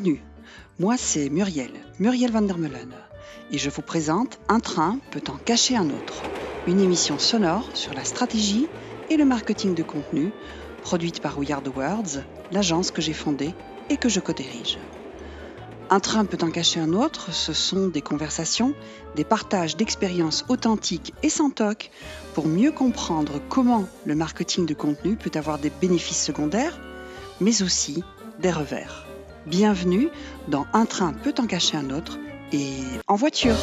Bienvenue, moi c'est Muriel, Muriel van der Meulen, et je vous présente Un train peut en cacher un autre, une émission sonore sur la stratégie et le marketing de contenu, produite par We Are Words, l'agence que j'ai fondée et que je co-dirige. Un train peut en cacher un autre, ce sont des conversations, des partages d'expériences authentiques et sans toc pour mieux comprendre comment le marketing de contenu peut avoir des bénéfices secondaires, mais aussi des revers. Bienvenue dans Un train peut en cacher un autre et en voiture.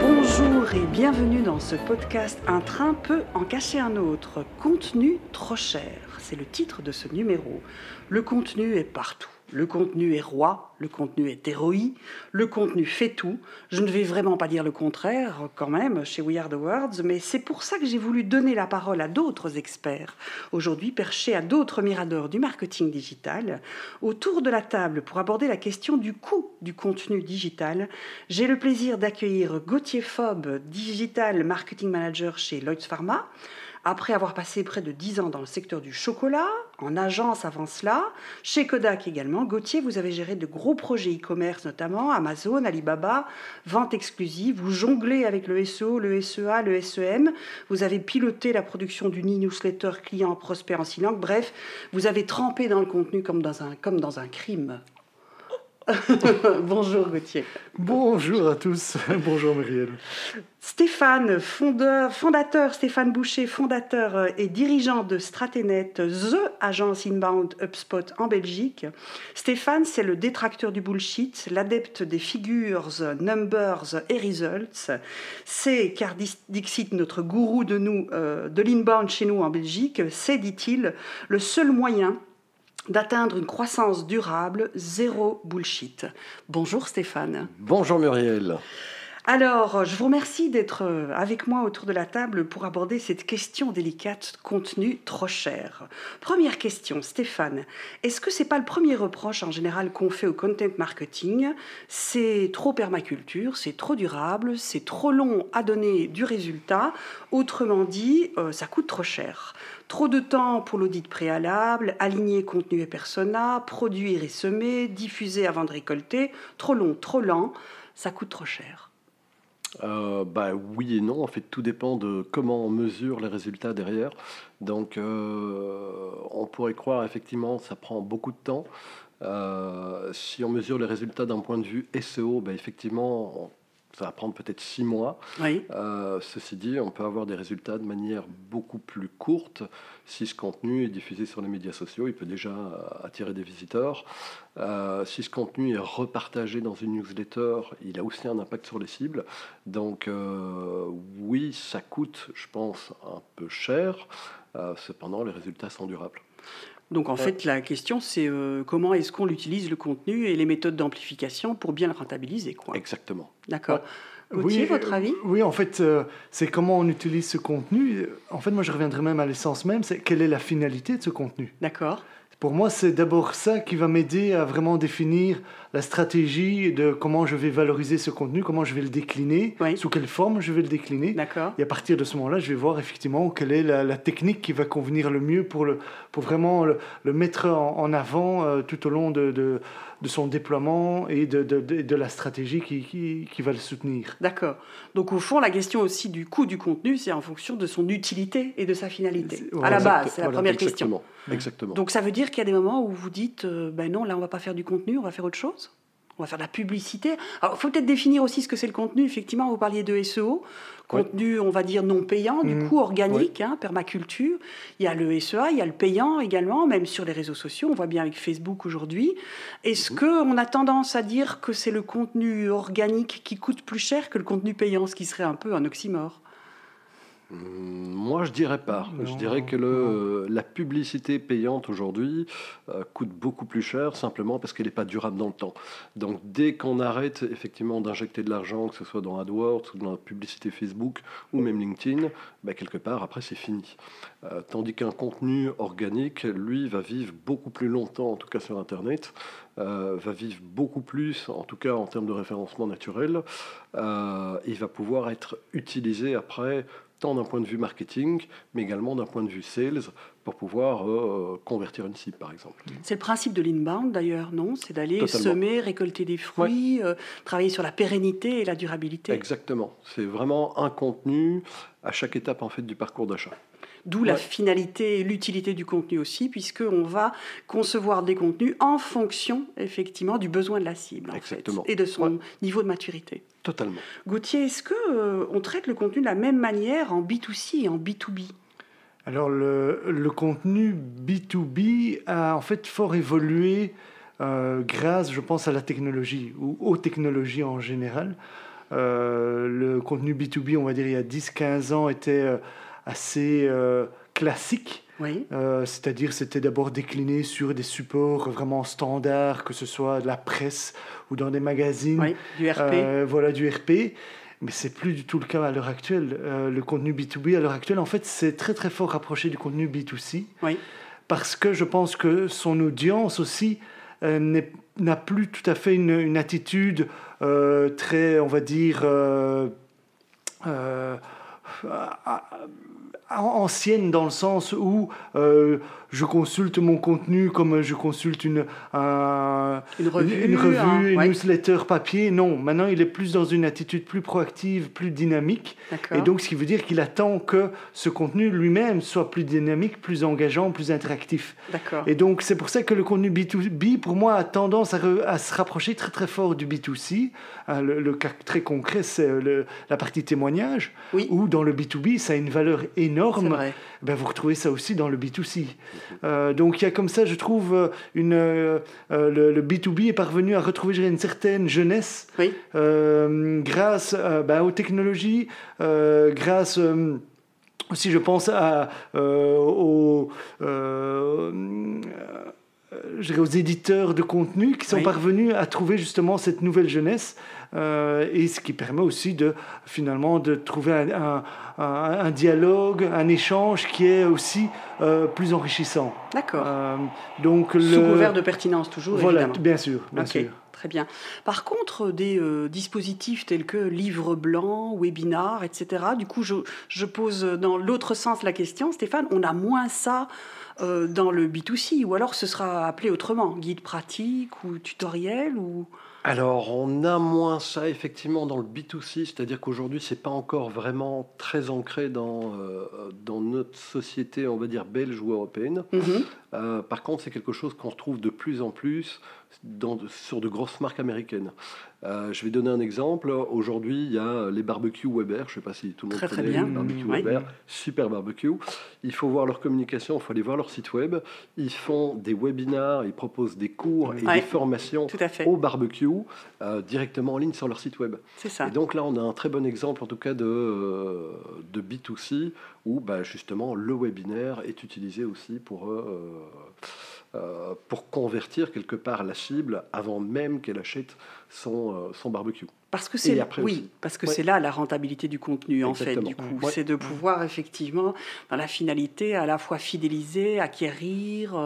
Bonjour et bienvenue dans ce podcast Un train peut en cacher un autre. Contenu trop cher, c'est le titre de ce numéro. Le contenu est partout. Le contenu est roi, le contenu est héroï, le contenu fait tout. Je ne vais vraiment pas dire le contraire quand même chez We Are the Words, mais c'est pour ça que j'ai voulu donner la parole à d'autres experts, aujourd'hui perchés à d'autres miradors du marketing digital. Autour de la table pour aborder la question du coût du contenu digital, j'ai le plaisir d'accueillir Gauthier Fob, Digital Marketing Manager chez Lloyds Pharma. Après avoir passé près de 10 ans dans le secteur du chocolat, en agence avant cela, chez Kodak également, Gauthier, vous avez géré de gros projets e-commerce notamment, Amazon, Alibaba, vente exclusive, vous jonglez avec le SEO, le SEA, le SEM, vous avez piloté la production d'une e-newsletter client prospect en bref, vous avez trempé dans le contenu comme dans comme dans un crime. Bonjour Gauthier. Bonjour à tous. Bonjour Muriel. Stéphane, fondeur, fondateur, Stéphane Boucher, fondateur euh, et dirigeant de Stratenet, The agence inbound HubSpot en Belgique. Stéphane, c'est le détracteur du bullshit, l'adepte des figures, numbers et results. C'est, car Dixit, notre gourou de nous, euh, de l'inbound chez nous en Belgique, c'est, dit-il, le seul moyen d'atteindre une croissance durable, zéro bullshit. Bonjour Stéphane. Bonjour Muriel. Alors, je vous remercie d'être euh, avec moi autour de la table pour aborder cette question délicate contenu trop cher. Première question, Stéphane, est-ce que c'est pas le premier reproche en général qu'on fait au content marketing? C'est trop permaculture, c'est trop durable, c'est trop long à donner du résultat. Autrement dit, euh, ça coûte trop cher. Trop de temps pour l'audit préalable, aligner contenu et persona, produire et semer, diffuser avant de récolter, trop long, trop lent, ça coûte trop cher. Euh, bah, oui et non, en fait tout dépend de comment on mesure les résultats derrière. Donc euh, on pourrait croire effectivement ça prend beaucoup de temps. Euh, si on mesure les résultats d'un point de vue SEO, bah, effectivement ça va prendre peut-être six mois. Euh, ceci dit, on peut avoir des résultats de manière beaucoup plus courte. Si ce contenu est diffusé sur les médias sociaux, il peut déjà attirer des visiteurs. Euh, si ce contenu est repartagé dans une newsletter, il a aussi un impact sur les cibles. Donc euh, oui, ça coûte, je pense, un peu cher. cependant, les résultats sont durables. Donc en fait, la question, c'est euh, comment est-ce qu'on utilise le contenu et les méthodes d'amplification pour bien le rentabiliser. Quoi. Exactement. D'accord. oui, votre avis? Oui, en fait, euh, c'est comment on utilise ce contenu. En fait, moi, je reviendrai même à l'essence même, c'est quelle est la finalité de ce contenu? D'accord. Pour moi, c'est d'abord ça qui va m'aider à vraiment définir la stratégie de comment je vais valoriser ce contenu, comment je vais le décliner, sous quelle forme je vais le décliner. D'accord. Et à partir de ce moment-là, je vais voir effectivement quelle est la, technique qui va convenir le mieux pour, le, pour vraiment le, mettre en, avant euh, tout au long de, de, de, son déploiement et de, de la stratégie qui, qui, qui, va le soutenir. D'accord. Donc au fond, la question aussi du coût du contenu, c'est en fonction de son utilité et de sa finalité. à la base, c'est la première question. Exactement. Donc ça veut dire qu'il y a des moments où vous dites, euh, ben non, là on va pas faire du contenu, on va faire autre chose on va faire de la publicité. Alors, il faut peut-être définir aussi ce que c'est le contenu. Effectivement, vous parliez de SEO, contenu, on va dire, non payant, du mhm. coup organique, hein, permaculture. Il y a le SEA, il y a le payant également, même sur les réseaux sociaux. On voit bien avec Facebook aujourd'hui. Est-ce mhm. qu'on a tendance à dire que c'est le contenu organique qui coûte plus cher que le contenu payant, ce qui serait un peu un oxymore? Moi, je dirais pas. je dirais que le, la publicité payante aujourd'hui euh, coûte beaucoup plus cher simplement parce qu'elle n'est pas durable dans le temps. Donc, dès qu'on arrête effectivement d'injecter de l'argent, que ce soit dans AdWords ou dans la publicité Facebook ou même LinkedIn, bah, quelque part, après, c'est fini. Euh, tandis qu'un contenu organique, lui, va vivre beaucoup plus longtemps, en tout cas sur Internet, euh, va vivre beaucoup plus, en tout cas en termes de référencement naturel, il va pouvoir être utilisé après tant d'un point de vue marketing, mais également d'un point de vue sales, pour pouvoir euh, convertir une cible, par exemple. C'est le principe de l'inbound d'ailleurs, non? C'est d'aller semer, récolter des fruits, euh, travailler sur la pérennité et la durabilité. Exactement. C'est vraiment un contenu à chaque étape en fait du parcours d'achat. D'où la finalité et l'utilité du contenu aussi, puisqu'on va concevoir des contenus en fonction effectivement du besoin de la cible en fait, Exactement. et de son Ouais. niveau de maturité. Totalement. Gauthier, est-ce que euh, on traite le contenu de la même manière en B2C et en B2B Alors le, le contenu B2B a en fait fort évolué euh, grâce, je pense, à la technologie ou aux technologies en général. Euh, le contenu B2B, on va dire, il y a 10-15 ans, était euh, assez euh, classique. Oui. Euh, c'est-à-dire c'était d'abord décliné sur des supports vraiment standards, que ce soit de la presse ou dans des magazines. Oui, du RP. Euh, voilà, du RP. Mais c'est plus du tout le cas à l'heure actuelle. Euh, le contenu B2B à l'heure actuelle, en fait, c'est très très fort rapproché du contenu B2C. Oui. Parce que je pense que son audience aussi n'a plus tout à fait une, une attitude très, on va dire, ancienne dans le sens où euh, je consulte mon contenu comme je consulte une, un- Une revue, une, revue, un- une ouais. newsletter papier. Non, maintenant il est plus dans une attitude plus proactive, plus dynamique. Et donc ce qui veut dire qu'il attend que ce contenu lui-même soit plus dynamique, plus engageant, plus interactif. Et donc c'est pour ça que le contenu B2B, pour moi, a tendance à, re- à se rapprocher très très fort du B2C. Hein, le, le cas très concret, c'est euh, la partie témoignage, Oui. où dans le B2B, ça a une valeur C'est énorme. Ben, vous retrouvez ça aussi dans le B2C. Euh, donc il y a comme ça, je trouve, euh, une, euh, le, le B2B est parvenu à retrouver dirais, une certaine jeunesse Oui. euh, grâce ben, aux technologies, grâce aussi, je pense, à, aux, je dirais aux éditeurs de contenu qui sont Oui. parvenus à trouver justement cette nouvelle jeunesse. euh, et ce qui permet aussi de finalement de trouver un, un- dialogue, un échange qui est aussi euh, plus enrichissant. D'accord. Euh, donc le Sous couvert de pertinence toujours, voilà, évidemment. bien sûr, bien sûr. Très bien. Par contre, des euh, dispositifs tels que livre blanc, webinar, etc., du coup, je, je pose dans l'autre sens la question, Stéphane, on a moins ça euh, dans le B2C, ou alors ce sera appelé autrement, guide pratique ou tutoriel ou... Alors, on a moins ça effectivement dans le B2C, c'est-à-dire qu'aujourd'hui, c'est pas encore vraiment très ancré dans, euh, dans notre société, on va dire belge ou européenne. Mhm. Euh, par contre, c'est quelque chose qu'on retrouve de plus en plus dans, sur de grosses marques américaines. Euh, je vais donner un exemple. Aujourd'hui, il y a les barbecues Weber. Je ne sais pas si tout le monde Très, très connaît bien. les barbecues Oui. Weber. Super barbecue. Il faut voir leur communication, il faut aller voir leur site web. Ils font des webinars, ils proposent des cours et Ouais. des formations au barbecue euh, directement en ligne sur leur site web. c'est ça. Et donc là, on a un très bon exemple, en tout cas, de, euh, de B2C, où bah, justement le webinaire est utilisé aussi pour, euh, pour convertir quelque part la cible avant même qu'elle achète son, euh, son barbecue. Parce que c'est oui, aussi. parce que Ouais. c'est là la rentabilité du contenu en fait. Du coup, Ouais. c'est de pouvoir effectivement dans la finalité à la fois fidéliser, acquérir,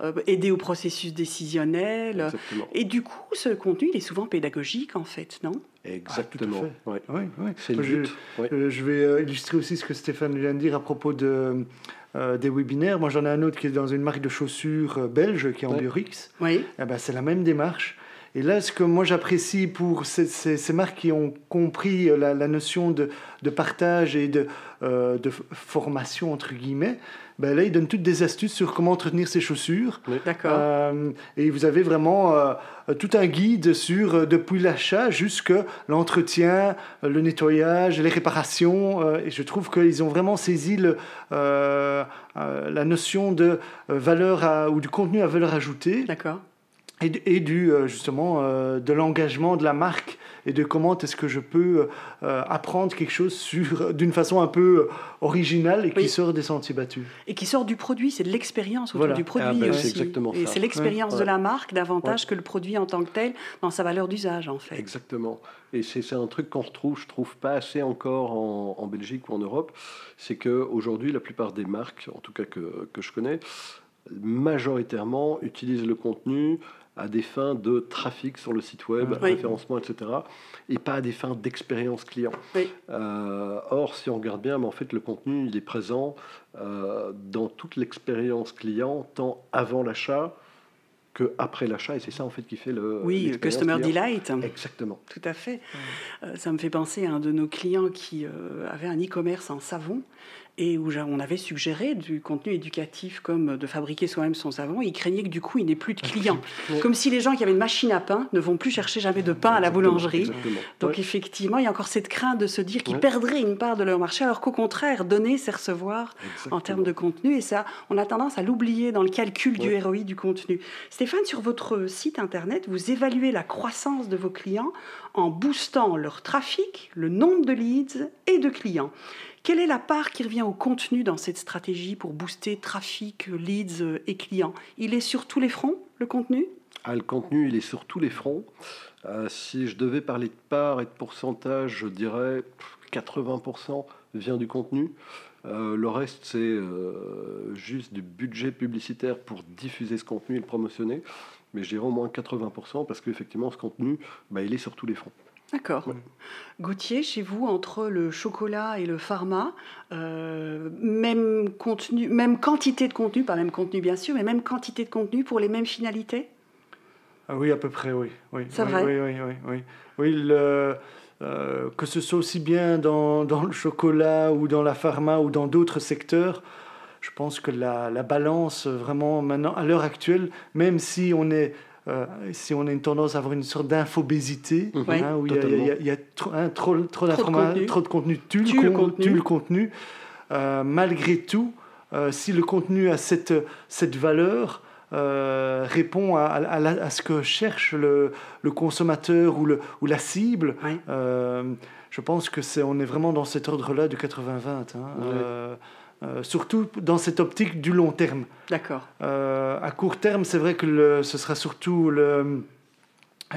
euh, aider au processus décisionnel. Exactement. Et du coup, ce contenu, il est souvent pédagogique en fait, non? Exactement. fait. ouais. Oui, oui. C'est le Je- but. ouais. Euh, je vais illustrer aussi ce que Stéphane vient de dire à propos de, euh, des webinaires. Moi, j'en ai un autre qui est dans une marque de chaussures euh, belge, qui est Ouais. Ambiorix. Oui, Eh ben, c'est la même démarche. Et là, ce que moi j'apprécie pour ces, ces- ces marques qui ont compris euh, la, la notion de, de partage et de, euh, de formation, entre guillemets, ben là, ils donnent toutes des astuces sur comment entretenir ses chaussures. d'accord. Euh, et vous avez vraiment euh, tout un guide sur euh, depuis l'achat jusque l'entretien, le nettoyage, les réparations. et je trouve qu'ils ont vraiment saisi le, la notion de valeur à- ou du contenu à valeur ajoutée. D'accord. Et, du euh, justement euh, de l'engagement de la marque et de comment est-ce que je peux euh, apprendre quelque chose sur d'une façon un peu originale et qui sort des sentiers battus. Et qui sort du produit, c'est de l'expérience autour du produit ah ben, aussi. Exactement et c'est l'expérience de la marque davantage que le produit en tant que tel dans sa valeur d'usage en fait. Exactement. Et c'est un truc qu'on retrouve, je trouve pas assez encore en, en Belgique ou en Europe, c'est que aujourd'hui la plupart des marques, en tout cas que, que je connais, majoritairement utilisent le contenu à des fins de trafic sur le site web, référencement, etc., et pas à des fins d'expérience client. Euh, or, si on regarde bien, mais en fait, le contenu, il est présent euh, dans toute l'expérience client, tant avant l'achat que après l'achat, et c'est ça en fait qui fait le oui le customer delight. Exactement. Tout à fait. Euh, ça me fait penser à un de nos clients qui avait un e-commerce en savon et où on avait suggéré du contenu éducatif comme de fabriquer soi-même son savon. Il craignait que du coup, il n'ait plus de clients. Comme si les gens qui avaient une machine à pain ne vont plus chercher jamais de pain à la boulangerie. Donc effectivement, il y a encore cette crainte de se dire qu'ils perdraient une part de leur marché, alors qu'au contraire, donner, c'est recevoir en termes de contenu. Et ça, on a tendance à l'oublier dans le calcul du ROI du contenu. Stéphane, sur votre site internet, vous évaluez la croissance de vos clients en boostant leur trafic, le nombre de leads et de clients. Quelle est la part qui revient au contenu dans cette stratégie pour booster trafic, leads et clients? Il est sur tous les fronts, le contenu? Ah, Le contenu, il est sur tous les fronts. Euh, si je devais parler de part et de pourcentage, je dirais 80% vient du contenu. Euh, le reste, c'est euh, juste du budget publicitaire pour diffuser ce contenu et le promotionner. Mais je dirais au moins 80% parce qu'effectivement, ce contenu, bah, il est sur tous les fronts. D'accord. Gauthier, chez vous, entre le chocolat et le pharma, euh, même contenu, même quantité de contenu, pas même contenu bien sûr, mais même quantité de contenu pour les mêmes finalités? Ah Oui, à peu près, oui. oui C'est vrai? Oui, oui, oui. oui. oui le, euh, que ce soit aussi bien dans, dans, le chocolat ou dans la pharma ou dans d'autres secteurs, je pense que la, la balance, vraiment, maintenant, à l'heure actuelle, même si on est euh, si on a une tendance à avoir une sorte d'infobésité, mhm. hein, où il y, a, trop, trop, trop d'informations, trop de contenu, tue, le, contenu. le contenu. Euh, malgré tout, euh, si le contenu a cette, cette valeur, répond à, à, ce que cherche le, le consommateur ou, le, ou la cible, je pense que c'est on est vraiment dans cet ordre-là du 80-20. Hein, euh, surtout dans cette optique du long terme. D'accord. Euh, à court terme, c'est vrai que le, ce sera surtout le,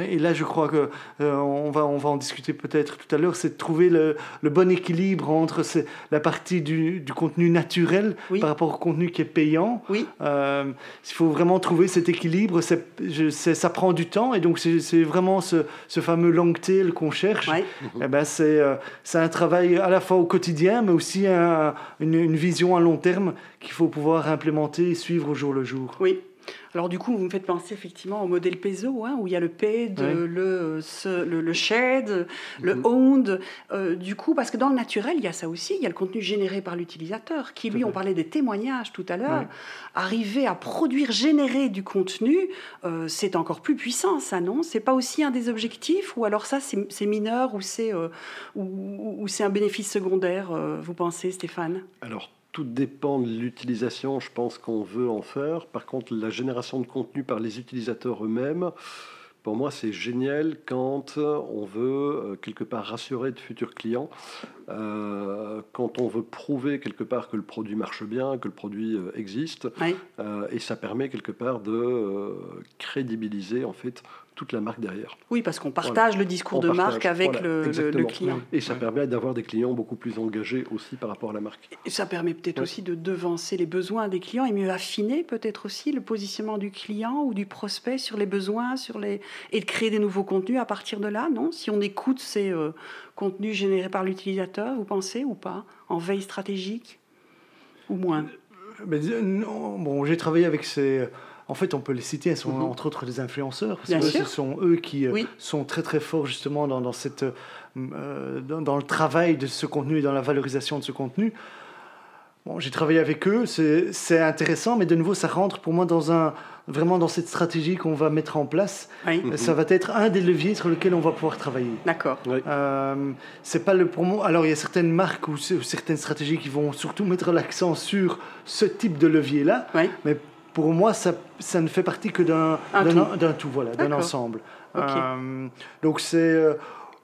et là, je crois que euh, on, va, on va en discuter peut-être tout à l'heure, c'est de trouver le, le, bon équilibre entre la partie du, du contenu naturel par rapport au contenu qui est payant. Oui. Euh, il faut vraiment trouver cet équilibre. Ça prend du temps et donc c'est, vraiment ce, ce, fameux long tail qu'on cherche. Oui. Et eh ben c'est, euh, c'est un travail à la fois au quotidien, mais aussi une, une vision à long terme qu'il faut pouvoir implémenter et suivre au jour le jour. Oui. Alors du coup, vous me faites penser effectivement au modèle PESO, hein, où il y a le paid, le, le, le, shared, le mhm. owned. Euh, du coup, parce que dans le naturel, il y a ça aussi, il y a le contenu généré par l'utilisateur, qui lui, on parlait des témoignages tout à l'heure. Arriver à produire, générer du contenu, euh, c'est encore plus puissant, ça, non? C'est pas aussi un des objectifs Ou alors ça, c'est mineur ou c'est euh, ou, ou c'est un bénéfice secondaire, vous pensez, Stéphane? Alors, tout dépend de l'utilisation, je pense qu'on veut en faire. Par contre, la génération de contenu par les utilisateurs eux-mêmes, pour moi, c'est génial quand on veut euh, quelque part rassurer de futurs clients, euh, quand on veut prouver quelque part que le produit marche bien, que le produit euh, existe, et ça permet quelque part de crédibiliser en fait toute la marque derrière. Oui, parce qu'on partage le discours de marque avec le, client. Et ça permet d'avoir des clients beaucoup plus engagés aussi par rapport à la marque. Et ça permet peut-être aussi de devancer les besoins des clients et mieux affiner peut-être aussi le positionnement du client ou du prospect sur les besoins sur les... et de créer des nouveaux contenus à partir de là, non? Si on écoute ces euh, contenus générés par l'utilisateur, vous pensez ou pas En veille stratégique Ou moins? Mais, non, Bon, j'ai travaillé avec ces en fait, on peut les citer, elles sont mhm. entre autres des influenceurs, parce que ce sont eux qui euh, sont très très forts justement dans, cette, euh, dans, le travail de ce contenu et dans la valorisation de ce contenu. Bon, j'ai travaillé avec eux, c'est intéressant, mais de nouveau, ça rentre pour moi dans un, vraiment dans cette stratégie qu'on va mettre en place. Ça va être un des leviers sur lequel on va pouvoir travailler. D'accord. Euh, c'est pas le pour moi. Alors il y a certaines marques ou certaines stratégies qui vont surtout mettre l'accent sur ce type de levier-là, mais pour moi, ça, ça ne fait partie que d'un Un d'un- tout. d'un tout, voilà, d'un ensemble. Euh, donc c'est, euh,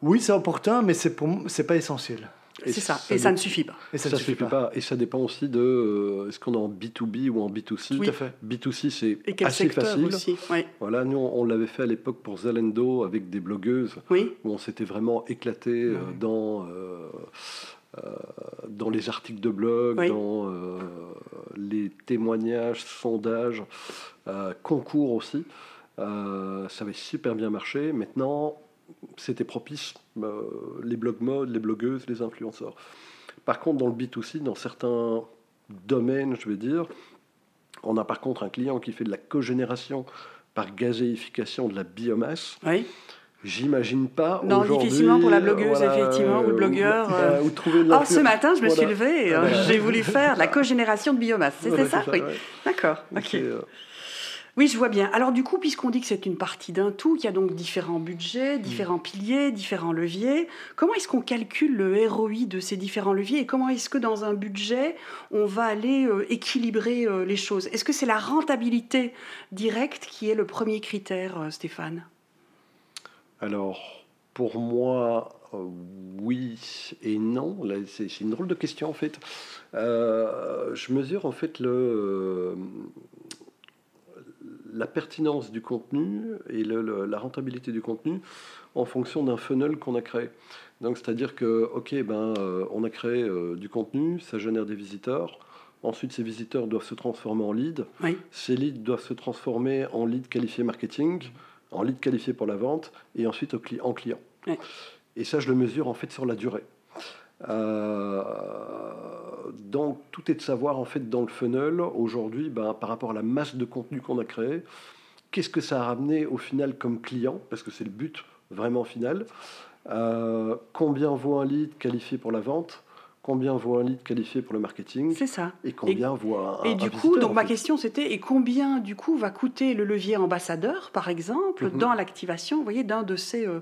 oui, c'est opportun, mais c'est pour m- c'est pas essentiel. C'est ça. ça Et ça ne suffit pas. Et ça, Ça ne suffit pas. Et ça dépend aussi de euh, est-ce qu'on est en B2B ou en B2C. Tout à fait. B2C, c'est assez secteur facile. aussi? Oui. Voilà, nous, on l'avait fait à l'époque pour Zalendo avec des blogueuses Oui. où on s'était vraiment éclaté euh, Ouais. dans, euh, euh, dans les articles de blog, Oui. dans euh, les témoignages, sondages, euh, concours aussi. Euh, ça avait super bien marché. Maintenant, c'était propice, euh, les blog mode, les blogueuses, les influenceurs. Par contre, dans le B2C, dans certains domaines, je vais dire, on a par contre un client qui fait de la cogénération par gazéification de la biomasse. Oui. J'imagine pas. Non, difficilement pour la blogueuse, voilà, effectivement, ou le euh, blogueur, Où, euh. où trouver de Oh, ce matin, je me suis Voilà. levée et euh, Voilà. j'ai voulu faire de la cogénération de biomasse. C'était ça, c'est Oui. ouais. D'accord. Ok. Oui, je vois bien. Alors du coup, puisqu'on dit que c'est une partie d'un tout, qu'il y a donc différents budgets, Mm. différents piliers, différents leviers, comment est-ce qu'on calcule le ROI de ces différents leviers et comment est-ce que dans un budget, on va aller euh, équilibrer euh, les choses? Est-ce que c'est la rentabilité directe qui est le premier critère, euh, Stéphane? Alors, pour moi, oui et non. C'est une drôle de question en fait. Euh, je mesure en fait le, la pertinence du contenu et le- le- la rentabilité du contenu en fonction d'un funnel qu'on a créé. Donc, c'est-à-dire que, ok, ben, euh, on a créé euh, du contenu, ça génère des visiteurs. Ensuite, ces visiteurs doivent se transformer en leads. Oui. Ces leads doivent se transformer en leads qualifiés marketing, en leads qualifiés pour la vente, et ensuite en clients. Ouais. Et ça, je le mesure en fait sur la durée. Euh, donc, tout est de savoir en fait dans le funnel. Aujourd'hui, ben, par rapport à la masse de contenu qu'on a créé, qu'est-ce que ça a ramené au final comme client, parce que c'est le but vraiment final. Euh, combien vaut un lead qualifié pour la vente? Combien vaut un lead qualifié pour le marketing C'est ça. Et combien vaut un, Et un du coup, donc ma fait question c'était et combien du coup va coûter le levier ambassadeur, par exemple, Mhm. dans l'activation, vous voyez, d'un de ces, euh,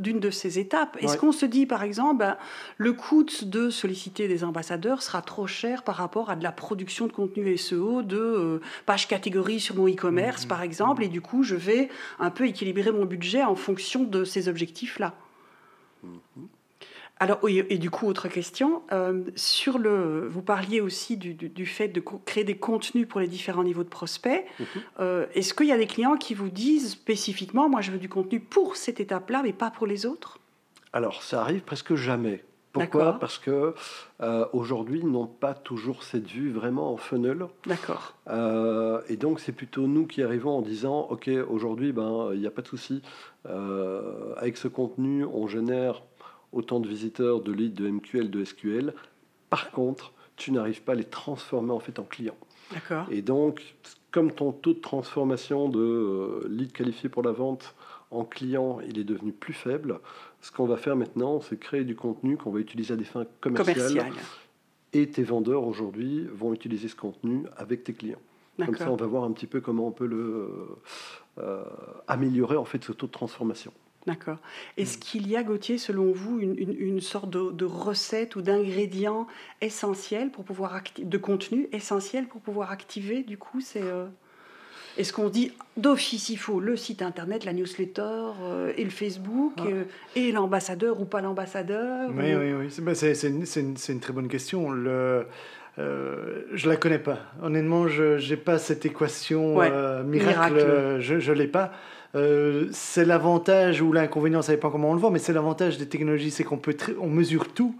d'une de ces étapes? Est-ce qu'on se dit, par exemple, ben, le coût de solliciter des ambassadeurs sera trop cher par rapport à de la production de contenu SEO, de euh, pages catégories sur mon e-commerce, Mhm. par exemple, et du coup, je vais un peu équilibrer mon budget en fonction de ces objectifs-là? Mhm. Alors, oui, et du coup, autre question. euh, sur le, vous parliez aussi du, du- du fait de créer des contenus pour les différents niveaux de prospects. Mhm. Euh, Est-ce qu'il y a des clients qui vous disent spécifiquement, moi, je veux du contenu pour cette étape-là, mais pas pour les autres? Alors, ça arrive presque jamais. Pourquoi? Parce que euh, aujourd'hui, ils n'ont pas toujours cette vue vraiment en funnel. D'accord. Euh, et donc, c'est plutôt nous qui arrivons en disant Ok, aujourd'hui, ben, il n'y a pas de souci. Euh, avec ce contenu, on génère autant de visiteurs, de leads, de MQL, de SQL. Par contre, tu n'arrives pas à les transformer en fait en clients. D'accord. Et donc, comme ton taux de transformation de euh, lead qualifié pour la vente en client, il est devenu plus faible, ce qu'on va faire maintenant, c'est créer du contenu qu'on va utiliser à des fins commerciales. Commercial. Et tes vendeurs aujourd'hui vont utiliser ce contenu avec tes clients. Comme ça, on va voir un petit peu comment on peut le euh, améliorer en fait ce taux de transformation. D'accord. Est-ce qu'il y a, Gauthier, selon vous, une, une- une sorte de, de recette ou d'ingrédient essentiel pour pouvoir acti- de contenu essentiel pour pouvoir activer Du coup, c'est euh, est-ce qu'on dit d'office il faut le site internet, la newsletter euh, et le Facebook Ah. euh, et l'ambassadeur ou pas l'ambassadeur Oui, ou- oui, oui. C'est ben, c'est- c'est une, c'est une- très bonne question. Le, euh, je la connais pas. Honnêtement, je n'ai pas cette équation Ouais, euh, miracle. miracle. Je ne l'ai pas. Euh, c'est l'avantage ou l'inconvénient, ça dépend comment on le voit, mais c'est l'avantage des technologies, c'est qu'on peut on mesure tout.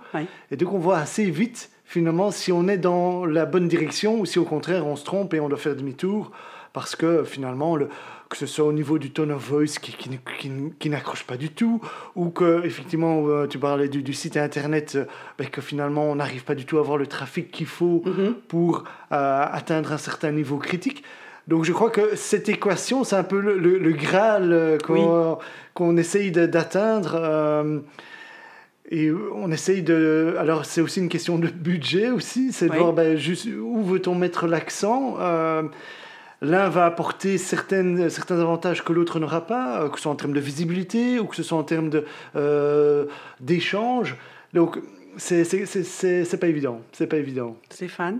Et donc on voit assez vite, finalement, si on est dans la bonne direction ou si au contraire on se trompe et on doit faire demi-tour. Parce que finalement, le, que ce soit au niveau du tone of voice qui, qui, qui- qui n'accroche pas du tout, ou que effectivement, euh, tu parlais du, du site internet, euh, ben, que finalement on n'arrive pas du tout à avoir le trafic qu'il faut Mhm. pour euh, atteindre un certain niveau critique. Donc je crois que cette équation, c'est un peu le, le- le Graal euh, qu'on qu'on essaye de- d'atteindre. euh, et on essaye de... Alors c'est aussi une question de budget aussi, c'est de Oui. voir ben, juste où veut-on mettre l'accent. Euh, L'un va apporter certaines, certains avantages que l'autre n'aura pas, que ce soit en termes de visibilité ou que ce soit en termes de, euh, d'échange. Donc c'est c'est- c'est- c'est- c'est pas évident, c'est pas évident. Stéphane?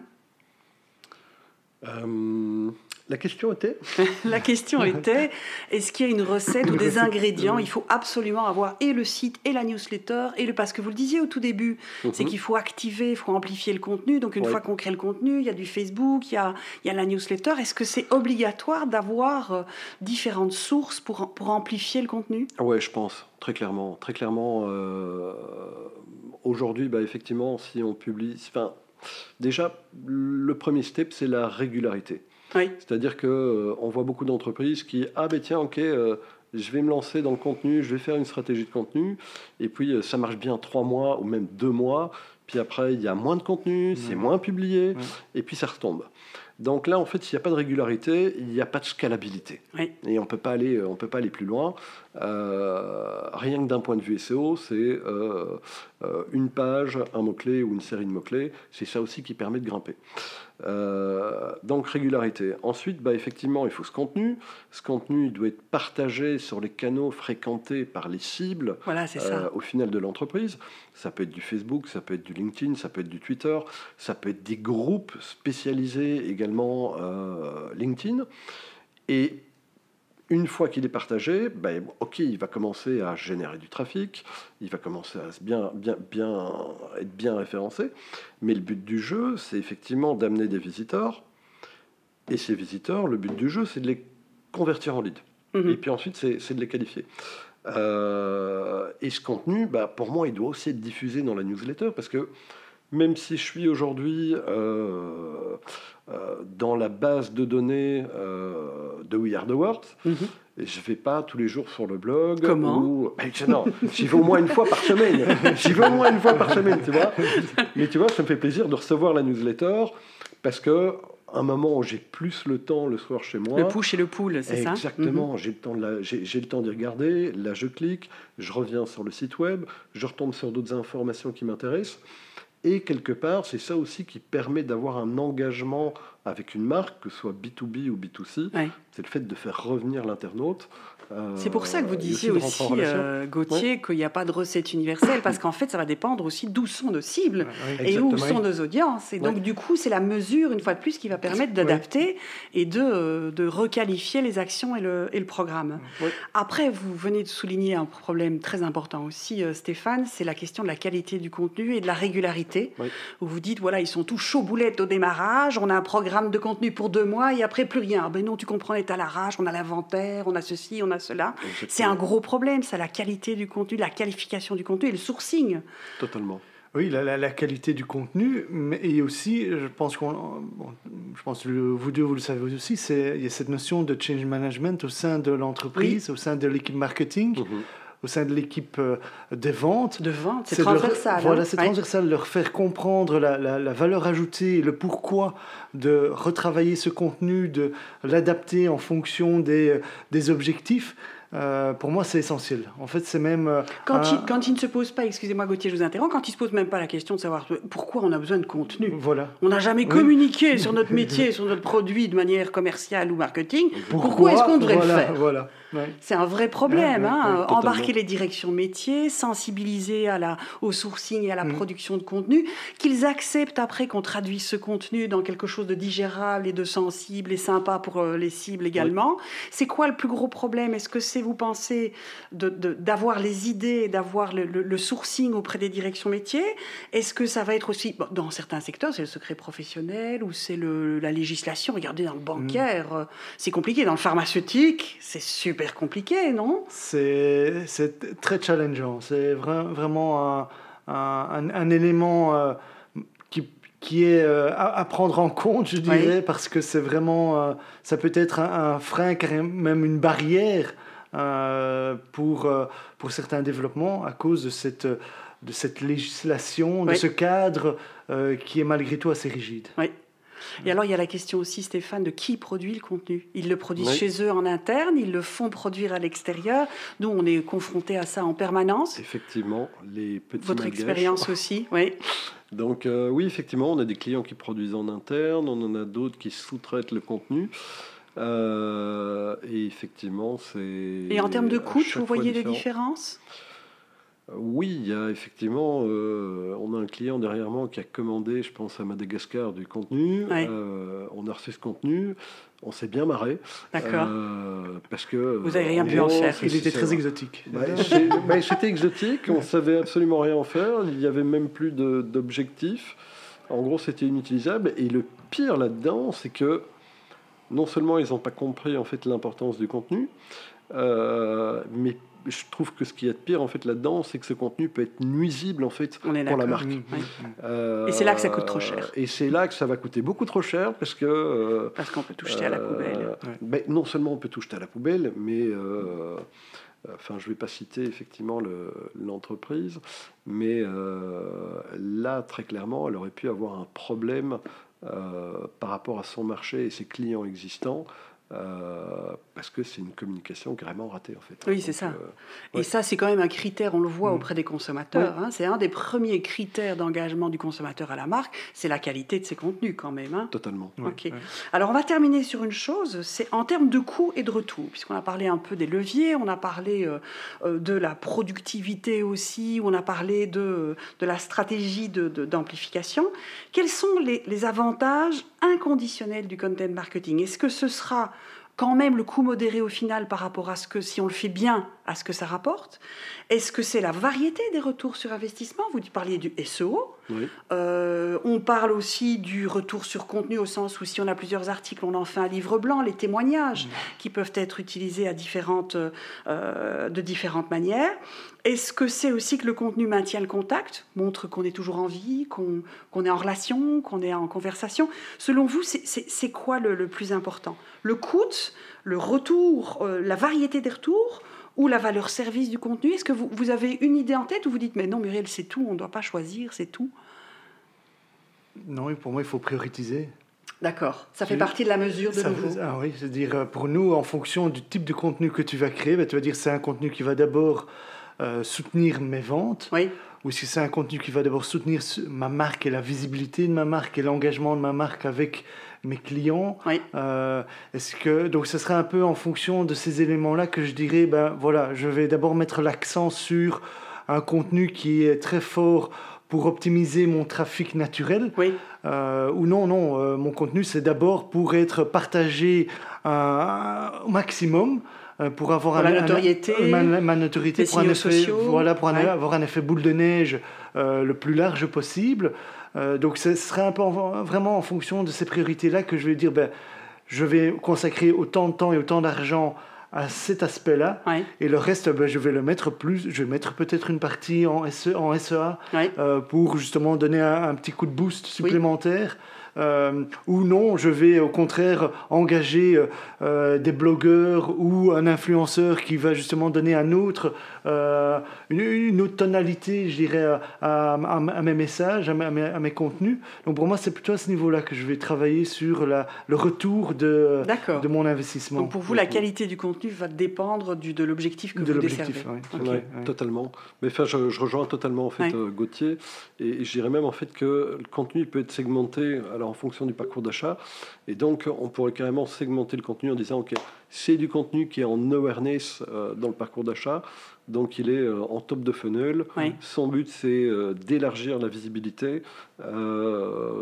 Euh, La question était La question était est-ce qu'il y a une recette ou des ingrédients? Il faut absolument avoir et le site et la newsletter et le parce que vous le disiez au tout début, c'est Mhm. qu'il faut activer, il faut amplifier le contenu. Donc une Ouais. fois qu'on crée le contenu, il y a du Facebook, il y a, il y a la newsletter. Est-ce que c'est obligatoire d'avoir euh, différentes sources pour, pour amplifier le contenu? Ouais, je pense, très clairement. Très clairement, euh, aujourd'hui, bah, effectivement, si on publie. Enfin, déjà, le premier step, c'est la régularité. Oui. C'est-à-dire que euh, on voit beaucoup d'entreprises qui ah ben tiens ok euh, je vais me lancer dans le contenu, je vais faire une stratégie de contenu et puis euh, ça marche bien trois mois ou même deux mois, puis après il y a moins de contenu, c'est moins publié et puis ça retombe. Donc là en fait s'il n'y a pas de régularité, il n'y a pas de scalabilité Oui. et on peut pas aller on peut pas aller plus loin. Euh, rien que d'un point de vue SEO, c'est euh, une page, un mot clé ou une série de mots clés, c'est ça aussi qui permet de grimper. Euh, donc régularité. Ensuite, bah, effectivement, il faut ce contenu. Ce contenu il doit être partagé sur les canaux fréquentés par les cibles Voilà, c'est euh, ça. au final de l'entreprise. Ça peut être du Facebook, ça peut être du LinkedIn, ça peut être du Twitter, ça peut être des groupes spécialisés également euh, LinkedIn. Et une fois qu'il est partagé, ben, ok, il va commencer à générer du trafic, il va commencer à bien, bien, bien, être bien référencé. Mais le but du jeu, c'est effectivement d'amener des visiteurs. Et ces visiteurs, le but du jeu, c'est de les convertir en lead. Mhm. Et puis ensuite, c'est c'est de les qualifier. Euh, et ce contenu, bah, pour moi, il doit aussi être diffusé dans la newsletter parce que même si je suis aujourd'hui euh, euh, dans la base de données euh, de We Are the World, Mhm. et je vais pas tous les jours sur le blog. Comment ou- Non, j'y vais au moins une fois par semaine. J'y vais au moins une fois par semaine, tu vois. Mais tu vois, ça me fait plaisir de recevoir la newsletter parce que un moment où j'ai plus le temps le soir chez moi. Le push et le pull, c'est ça? Exactement, j'ai le temps de la- j'ai j'ai le temps d'y regarder. Là, je clique, je reviens sur le site web, je retombe sur d'autres informations qui m'intéressent. Et quelque part, c'est ça aussi qui permet d'avoir un engagement avec une marque, que ce soit B2B ou B2C. Ouais. C'est le fait de faire revenir l'internaute. Euh, C'est pour ça que vous disiez aussi, euh, Gauthier, qu'il n'y a pas de recette universelle, parce qu'en fait, ça va dépendre aussi d'où sont nos cibles Oui. et où sont nos audiences. Et donc, Ouais. du coup, c'est la mesure, une fois de plus, qui va permettre d'adapter et de, euh, de requalifier les actions et le, et le programme. Ouais. Après, vous venez de souligner un problème très important aussi, Stéphane, c'est la question de la qualité du contenu et de la régularité. Où vous dites, voilà, ils sont tous chauds boulettes au démarrage, on a un programme de contenu pour deux mois et après plus rien. Ben non, tu comprends, on est à l'arrache, on a l'inventaire, on a ceci, on a cela. C'est un gros problème, ça, la qualité du contenu, la qualification du contenu et le sourcing. Totalement. Oui, la, la- la qualité du contenu, mais et aussi, je pense qu'on, bon, je pense que vous deux vous le savez aussi, c'est il y a cette notion de change management au sein de l'entreprise, au sein de l'équipe marketing, Mhm. Au sein de l'équipe euh, des ventes. De vente, c'est leur- transversal. voilà, hein. c'est Ouais. transversal, leur faire comprendre la, la- la valeur ajoutée, le pourquoi de retravailler ce contenu, de l'adapter en fonction des, euh, des objectifs. Euh, pour moi, c'est essentiel. En fait, c'est même. euh, Quand, un- il, quand il ne se pose pas, excusez-moi Gauthier, je vous interromps, quand il ne se pose même pas la question de savoir pourquoi on a besoin de contenu. Voilà. On n'a jamais Oui. communiqué sur notre métier, sur notre produit de manière commerciale ou marketing. Pourquoi, Pourquoi, est-ce qu'on devrait voilà, le faire Voilà. ouais. C'est un vrai problème. Ouais, ouais, hein. Embarquer les directions métiers, sensibiliser à la, au sourcing et à la Mm. production de contenu, qu'ils acceptent après qu'on traduise ce contenu dans quelque chose de digérable et de sensible et sympa pour euh, les cibles également. C'est quoi le plus gros problème? Est-ce que c'est, vous pensez, d'avoir les idées, d'avoir le, le- le sourcing auprès des directions métiers Est-ce que ça va être aussi, bon, dans certains secteurs, c'est le secret professionnel ou c'est la législation? Regardez, dans le bancaire, euh, c'est compliqué. Dans le pharmaceutique, c'est super compliqué, non? C'est très challengeant. C'est vra- vraiment un, un- un- un élément euh, qui, est euh, à, à prendre en compte, je dirais, parce que c'est vraiment. euh, ça peut être un, un frein, carrément même une barrière pour, euh, pour certains développements à cause de cette, de cette législation, de Oui. ce cadre euh, qui est malgré tout assez rigide. Et alors, il y a la question aussi, Stéphane, de qui produit le contenu? Ils le produisent Oui. chez eux en interne, ils le font produire à l'extérieur. Nous, on est confrontés à ça en permanence. Effectivement, les petits Votre malgaches. expérience aussi, oui. Donc euh, oui, effectivement, on a des clients qui produisent en interne, on en a d'autres qui sous-traitent le contenu. Euh, et effectivement, c'est... Et en termes de à coût, chaque vous voyez des différences? Oui, il y a effectivement, euh, on a un client derrière moi qui a commandé, je pense à Madagascar, du contenu. Ouais. Euh, on a reçu ce contenu, on s'est bien marré. D'accord. Euh, parce que. Vous avez rien en pu en faire. Il était très exotique. Ouais, C'était exotique, on savait absolument rien en faire, il n'y avait même plus de- d'objectifs. En gros, c'était inutilisable. Et le pire là-dedans, c'est que non seulement ils n'ont pas compris en fait l'importance du contenu, euh, mais je trouve que ce qu'il y a de pire en fait là-dedans, c'est que ce contenu peut être nuisible en fait pour la marque. Ouais. Euh, Et c'est là que ça coûte trop cher. Et c'est là que ça va coûter beaucoup trop cher parce que euh, Parce qu'on peut tout jeter à la poubelle. Ouais. ben, non seulement on peut tout jeter à la poubelle, mais enfin, je ne vais pas citer effectivement le- l'entreprise, mais là, très clairement, elle aurait pu avoir un problème par rapport à son marché et ses clients existants. Parce que c'est une communication carrément ratée en fait. Oui, c'est ça. euh, Et ça, c'est quand même un critère, on le voit Mm. auprès des consommateurs. hein. C'est un des premiers critères d'engagement du consommateur à la marque, c'est la qualité de ses contenus quand même. hein. totalement. Ouais, Ok. ouais. Alors, on va terminer sur une chose, c'est en termes de coût et de retour, puisqu'on a parlé un peu des leviers, on a parlé euh, euh, de la productivité aussi, on a parlé de, de la stratégie de- de- d'amplification. Quels sont les, les avantages inconditionnels du content marketing? Est-ce que ce sera quand même le coût modéré au final par rapport à ce que, si on le fait bien, à ce que ça rapporte Est-ce que c'est la variété des retours sur investissement? Vous parliez du SEO, Oui. euh, on parle aussi du retour sur contenu au sens où si on a plusieurs articles, on en fait un livre blanc, les témoignages qui peuvent être utilisés à différentes, euh, de différentes manières. Est-ce que c'est aussi que le contenu maintient le contact, montre qu'on est toujours en vie, qu'on est en relation, qu'on est en conversation? Selon vous, c'est- quoi le, le plus important? Le coût, le retour, euh, la variété des retours ou la valeur service du contenu? Est-ce que vous, vous avez une idée en tête ou vous dites mais non Muriel c'est tout, on ne doit pas choisir, c'est tout? Non, pour moi, il faut prioriser. D'accord, ça fait partie de la mesure de Ça nouveau. veut- ah oui, c'est-à-dire euh, pour nous, en fonction du type de contenu que tu vas créer, ben, tu vas dire c'est un contenu qui va d'abord euh, soutenir mes ventes, Oui, ou si c'est un contenu qui va d'abord soutenir ma marque et la visibilité de ma marque et l'engagement de ma marque avec mes clients. oui, Euh, Est-ce que donc ce serait un peu en fonction de ces éléments-là que je dirais ben voilà, je vais d'abord mettre l'accent sur un contenu qui est très fort pour optimiser mon trafic naturel. oui, Euh, ou non, non, euh, mon contenu, c'est d'abord pour être partagé au maximum, pour avoir Pour un, la un- notoriété, ma, ma notoriété, les pour un effet, sociaux, voilà, pour un- ouais. avoir un effet boule de neige euh, le plus large possible. Euh, donc, ce serait un peu en- vraiment en fonction de ces priorités-là que je vais dire, ben, je vais consacrer autant de temps et autant d'argent à cet aspect-là. Et le reste, ben, je vais le mettre plus, je vais mettre peut-être une partie en, SE, en SEA euh, pour justement donner un, un petit coup de boost supplémentaire. Euh, ou non, je vais au contraire engager euh, euh, des blogueurs ou un influenceur qui va justement donner un autre, euh, une, une autre tonalité, je dirais, à, à- à mes messages, à mes, à contenus. Donc pour moi, c'est plutôt à ce niveau-là que je vais travailler sur la, le retour de, mon investissement. Donc pour vous, la qualité du contenu va dépendre du, de l'objectif que De vous desservez. ouais. Ok. Ouais, ouais. Totalement. Mais enfin, je, je rejoins totalement en fait Ouais. euh, Gauthier, et, et je dirais même en fait que le contenu peut être segmenté alors en fonction du parcours d'achat, et donc on pourrait carrément segmenter le contenu en disant ok, c'est du contenu qui est en awareness euh, dans le parcours d'achat, donc il est euh, en top de funnel. Oui. Son but c'est euh, d'élargir la visibilité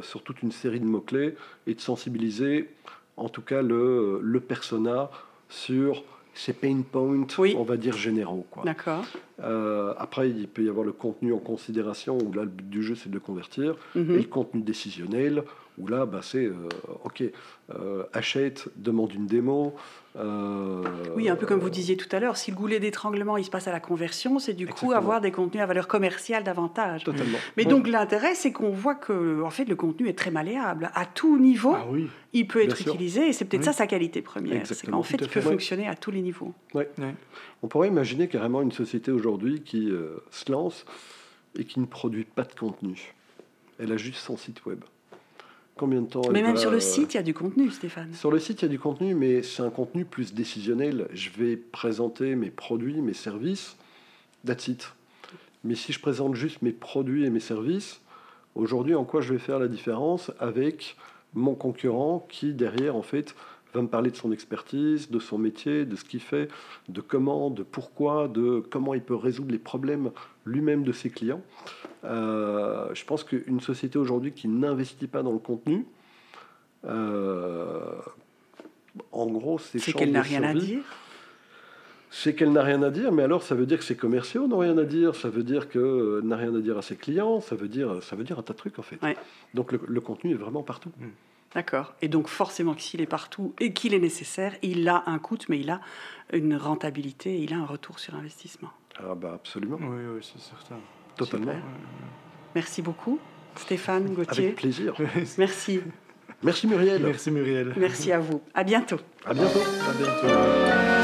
sur toute une série de mots clés et de sensibiliser, en tout cas le, le persona sur ses pain points, Oui. on va dire généraux quoi. D'accord. Euh, après, il peut y avoir le contenu en considération, où là, le but du jeu, c'est de le convertir. Mhm. Et le contenu décisionnel, où là, bah, c'est, euh, OK, euh, achète, demande une démo. euh, Oui, un peu comme vous disiez tout à l'heure, si le goulet d'étranglement il se passe à la conversion, c'est du coup avoir des contenus à valeur commerciale davantage. Totalement. Mais Ouais. donc l'intérêt, c'est qu'on voit que en fait le contenu est très malléable. À tout niveau, Ah oui. il peut être sûr. utilisé et c'est peut-être Oui. ça sa qualité première. C'est qu'en fait, il peut fonctionner à tous les niveaux. Ouais. Ouais. On pourrait imaginer carrément une société aujourd'hui qui euh, se lance et qui ne produit pas de contenu. Elle a juste son site web. Combien de temps Mais même va, sur le euh, site, il y a du contenu, Stéphane. Sur le site, il y a du contenu, mais c'est un contenu plus décisionnel. Je vais présenter mes produits, mes services, that's it. Mais si je présente juste mes produits et mes services, aujourd'hui, en quoi je vais faire la différence avec mon concurrent qui, derrière, en fait, va me parler de son expertise, de son métier, de ce qu'il fait, de comment, de pourquoi, de comment il peut résoudre les problèmes lui-même de ses clients. Euh, je pense qu'une société aujourd'hui qui n'investit pas dans le contenu, euh, en gros, c'est C'est qu'elle n'a rien à dire c'est qu'elle n'a rien à dire, mais alors ça veut dire que ses commerciaux n'ont rien à dire, ça veut dire qu'elle euh, n'a rien à dire à ses clients, ça veut dire, ça veut dire un tas de trucs en fait. Ouais. Donc le, le contenu est vraiment partout. D'accord. Et donc forcément que s'il est partout et qu'il est nécessaire, il a un coût, mais il a une rentabilité, il a un retour sur investissement. Ah bah absolument, Oui, oui, c'est certain. totalement. Super. Merci beaucoup, Stéphane Gauthier. Avec plaisir. Merci. Merci Muriel. Merci Muriel. Merci à vous. À bientôt. À bientôt. À bientôt.